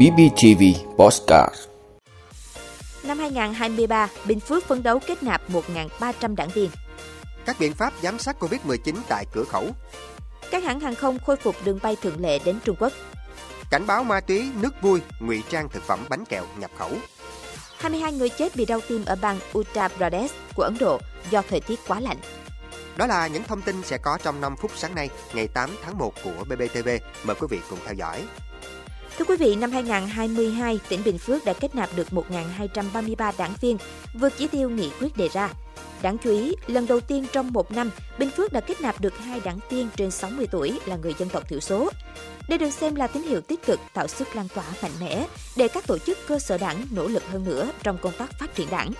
BBTV Postcard Năm 2023, Bình Phước phấn đấu kết nạp 1.300 đảng viên. Các biện pháp giám sát COVID-19 tại cửa khẩu. Các hãng hàng không khôi phục đường bay thường lệ đến Trung Quốc. Cảnh báo ma túy, nước vui, ngụy trang thực phẩm bánh kẹo nhập khẩu. 22 người chết vì đau tim ở bang Uttar Pradesh của Ấn Độ do thời tiết quá lạnh. Đó là những thông tin sẽ có trong 5 phút sáng nay, ngày 8 tháng 1 của BBTV. Mời quý vị cùng theo dõi. Thưa quý vị, năm 2022, tỉnh Bình Phước đã kết nạp được 1.233 đảng viên, vượt chỉ tiêu nghị quyết đề ra. Đáng chú ý, lần đầu tiên trong một năm, Bình Phước đã kết nạp được hai đảng viên trên 60 tuổi là người dân tộc thiểu số. Đây được xem là tín hiệu tích cực tạo sức lan tỏa mạnh mẽ để các tổ chức cơ sở đảng nỗ lực hơn nữa trong công tác phát triển đảng.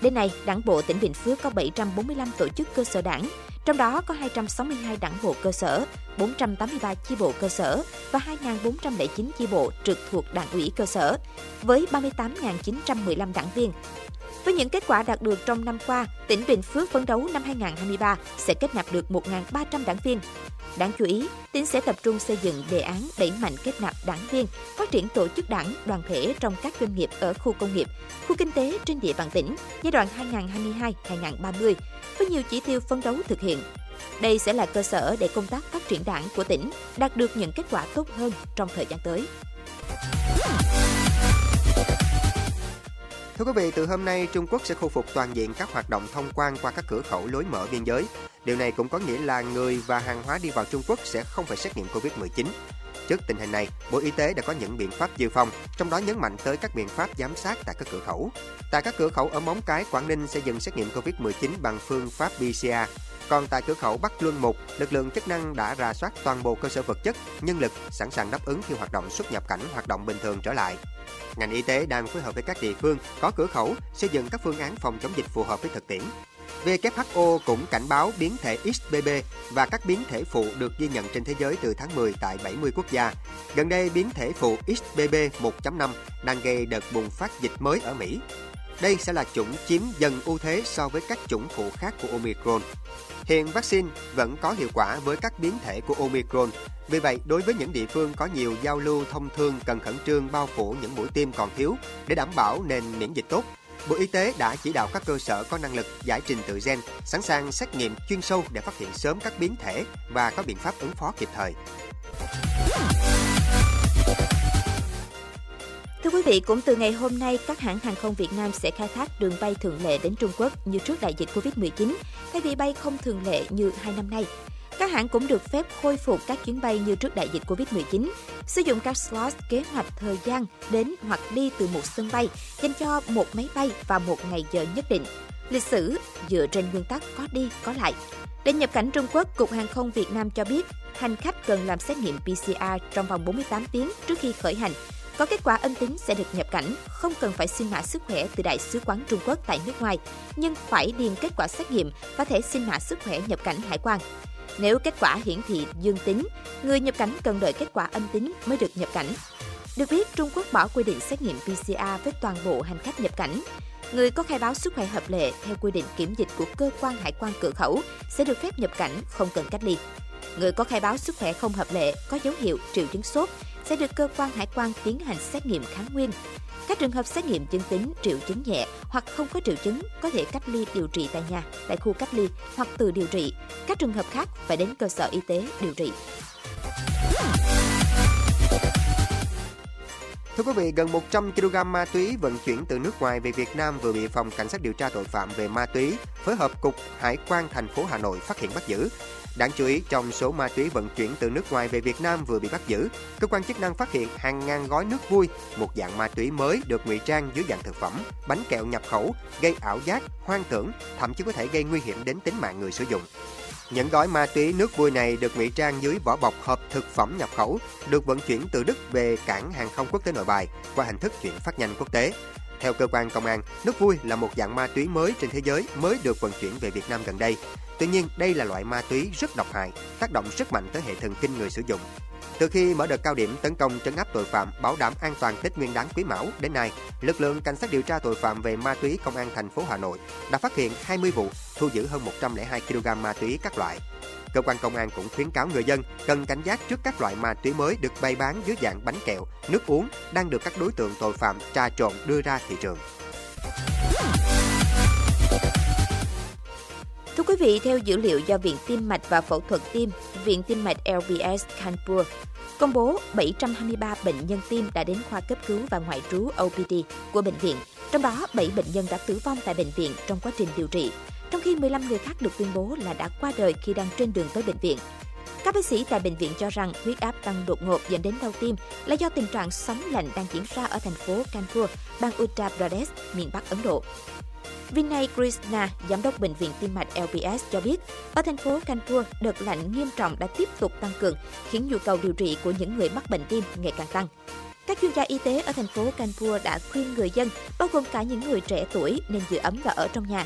Đến nay, Đảng bộ tỉnh Bình Phước có 745 tổ chức cơ sở đảng, trong đó có 262 đảng bộ cơ sở, 483 chi bộ cơ sở và 2.409 chi bộ trực thuộc đảng ủy cơ sở, với 38.915 đảng viên. Với những kết quả đạt được trong năm qua, tỉnh Bình Phước phấn đấu năm 2023 sẽ kết nạp được 1.300 đảng viên. Đáng chú ý, tỉnh sẽ tập trung xây dựng đề án đẩy mạnh kết nạp đảng viên, phát triển tổ chức đảng, đoàn thể trong các doanh nghiệp ở khu công nghiệp, khu kinh tế trên địa bàn tỉnh giai đoạn 2022-2030 với nhiều chỉ tiêu phấn đấu thực hiện. Đây sẽ là cơ sở để công tác phát triển đảng của tỉnh đạt được những kết quả tốt hơn trong thời gian tới. Thưa quý vị, từ hôm nay Trung Quốc sẽ khôi phục toàn diện các hoạt động thông quan qua các cửa khẩu lối mở biên giới. Điều này cũng có nghĩa là người và hàng hóa đi vào Trung Quốc sẽ không phải xét nghiệm Covid-19. Trước tình hình này, Bộ Y tế đã có những biện pháp dự phòng, trong đó nhấn mạnh tới các biện pháp giám sát tại các cửa khẩu. Tại các cửa khẩu ở Móng Cái, Quảng Ninh sẽ dừng xét nghiệm Covid-19 bằng phương pháp PCR. Còn tại cửa khẩu Bắc Luân 1, lực lượng chức năng đã rà soát toàn bộ cơ sở vật chất, nhân lực sẵn sàng đáp ứng khi hoạt động xuất nhập cảnh hoạt động bình thường trở lại. Ngành y tế đang phối hợp với các địa phương có cửa khẩu xây dựng các phương án phòng chống dịch phù hợp với thực tiễn. WHO cũng cảnh báo biến thể XBB và các biến thể phụ được ghi nhận trên thế giới từ tháng 10 tại 70 quốc gia. Gần đây, biến thể phụ XBB 1.5 đang gây đợt bùng phát dịch mới ở Mỹ. Đây sẽ là chủng chiếm dần ưu thế so với các chủng phụ khác của Omicron. Hiện vaccine vẫn có hiệu quả với các biến thể của Omicron. Vì vậy, đối với những địa phương có nhiều giao lưu thông thương cần khẩn trương bao phủ những mũi tiêm còn thiếu để đảm bảo nền miễn dịch tốt. Bộ Y tế đã chỉ đạo các cơ sở có năng lực giải trình tự gen, sẵn sàng xét nghiệm chuyên sâu để phát hiện sớm các biến thể và có biện pháp ứng phó kịp thời. Thưa quý vị, cũng từ ngày hôm nay, các hãng hàng không Việt Nam sẽ khai thác đường bay thường lệ đến Trung Quốc như trước đại dịch Covid-19, thay vì bay không thường lệ như hai năm nay. Các hãng cũng được phép khôi phục các chuyến bay như trước đại dịch Covid-19, sử dụng các slot kế hoạch thời gian đến hoặc đi từ một sân bay dành cho một máy bay và một ngày giờ nhất định. Lịch sử dựa trên nguyên tắc có đi có lại. Để nhập cảnh Trung Quốc, Cục Hàng không Việt Nam cho biết hành khách cần làm xét nghiệm PCR trong vòng 48 tiếng trước khi khởi hành. Có kết quả âm tính sẽ được nhập cảnh, không cần phải xin mã sức khỏe từ Đại sứ quán Trung Quốc tại nước ngoài, nhưng phải điền kết quả xét nghiệm và thể xin mã sức khỏe nhập cảnh hải quan. Nếu kết quả hiển thị dương tính, người nhập cảnh cần đợi kết quả âm tính mới được nhập cảnh. Được biết, Trung Quốc bỏ quy định xét nghiệm PCR với toàn bộ hành khách nhập cảnh. Người có khai báo sức khỏe hợp lệ theo quy định kiểm dịch của cơ quan hải quan cửa khẩu sẽ được phép nhập cảnh không cần cách ly. Người có khai báo sức khỏe không hợp lệ có dấu hiệu triệu chứng sốt sẽ được cơ quan hải quan tiến hành xét nghiệm kháng nguyên. Các trường hợp xét nghiệm dương tính triệu chứng nhẹ hoặc không có triệu chứng có thể cách ly điều trị tại nhà, tại khu cách ly hoặc tự điều trị. Các trường hợp khác phải đến cơ sở y tế điều trị. Thưa quý vị, gần 100 kg ma túy vận chuyển từ nước ngoài về Việt Nam vừa bị phòng cảnh sát điều tra tội phạm về ma túy phối hợp cục Hải quan thành phố Hà Nội phát hiện bắt giữ. Đáng chú ý, trong số ma túy vận chuyển từ nước ngoài về Việt Nam vừa bị bắt giữ, cơ quan chức năng phát hiện hàng ngàn gói nước vui, một dạng ma túy mới được ngụy trang dưới dạng thực phẩm, bánh kẹo nhập khẩu, gây ảo giác, hoang tưởng, thậm chí có thể gây nguy hiểm đến tính mạng người sử dụng. Những gói ma túy nước vui này được ngụy trang dưới vỏ bọc hộp thực phẩm nhập khẩu, được vận chuyển từ Đức về cảng hàng không quốc tế Nội Bài qua hình thức chuyển phát nhanh quốc tế. Theo cơ quan công an, nước vui là một dạng ma túy mới trên thế giới mới được vận chuyển về Việt Nam gần đây. Tuy nhiên, đây là loại ma túy rất độc hại, tác động rất mạnh tới hệ thần kinh người sử dụng. Từ khi mở đợt cao điểm tấn công trấn áp tội phạm, bảo đảm an toàn Tết Nguyên đán Quý Mão đến nay, lực lượng cảnh sát điều tra tội phạm về ma túy công an thành phố Hà Nội đã phát hiện 20 vụ, thu giữ hơn 102 kg ma túy các loại. Cơ quan công an cũng khuyến cáo người dân cần cảnh giác trước các loại ma túy mới được bày bán dưới dạng bánh kẹo, nước uống đang được các đối tượng tội phạm trà trộn đưa ra thị trường. Thưa quý vị, theo dữ liệu do Viện Tim mạch và Phẫu thuật tim, Viện Tim mạch LBS Kanpur công bố 723 bệnh nhân tim đã đến khoa cấp cứu và ngoại trú OPD của bệnh viện, trong đó 7 bệnh nhân đã tử vong tại bệnh viện trong quá trình điều trị, trong khi 15 người khác được tuyên bố là đã qua đời khi đang trên đường tới bệnh viện. Các bác sĩ tại bệnh viện cho rằng huyết áp tăng đột ngột dẫn đến đau tim là do tình trạng sóng lạnh đang diễn ra ở thành phố Kanpur, bang Uttar Pradesh, miền Bắc Ấn Độ. Vinay Krishna, giám đốc bệnh viện tim mạch LBS cho biết, ở thành phố Kanpur, đợt lạnh nghiêm trọng đã tiếp tục tăng cường, khiến nhu cầu điều trị của những người mắc bệnh tim ngày càng tăng. Các chuyên gia y tế ở thành phố Kanpur đã khuyên người dân, bao gồm cả những người trẻ tuổi, nên giữ ấm và ở trong nhà.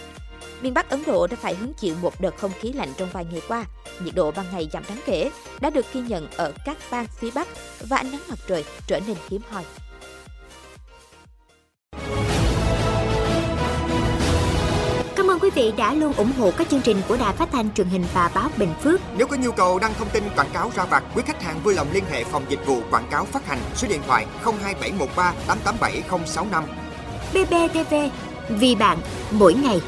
Miền Bắc Ấn Độ đã phải hứng chịu một đợt không khí lạnh trong vài ngày qua. Nhiệt độ ban ngày giảm đáng kể, đã được ghi nhận ở các bang phía Bắc và ánh nắng mặt trời trở nên hiếm hoi. Cảm ơn quý vị đã luôn ủng hộ các chương trình của Đài Phát thanh truyền hình và báo Bình Phước. Nếu có nhu cầu đăng thông tin quảng cáo ra vặt, quý khách hàng vui lòng liên hệ phòng dịch vụ quảng cáo phát hành số điện thoại 02713 887065. BBTV, vì bạn, mỗi ngày.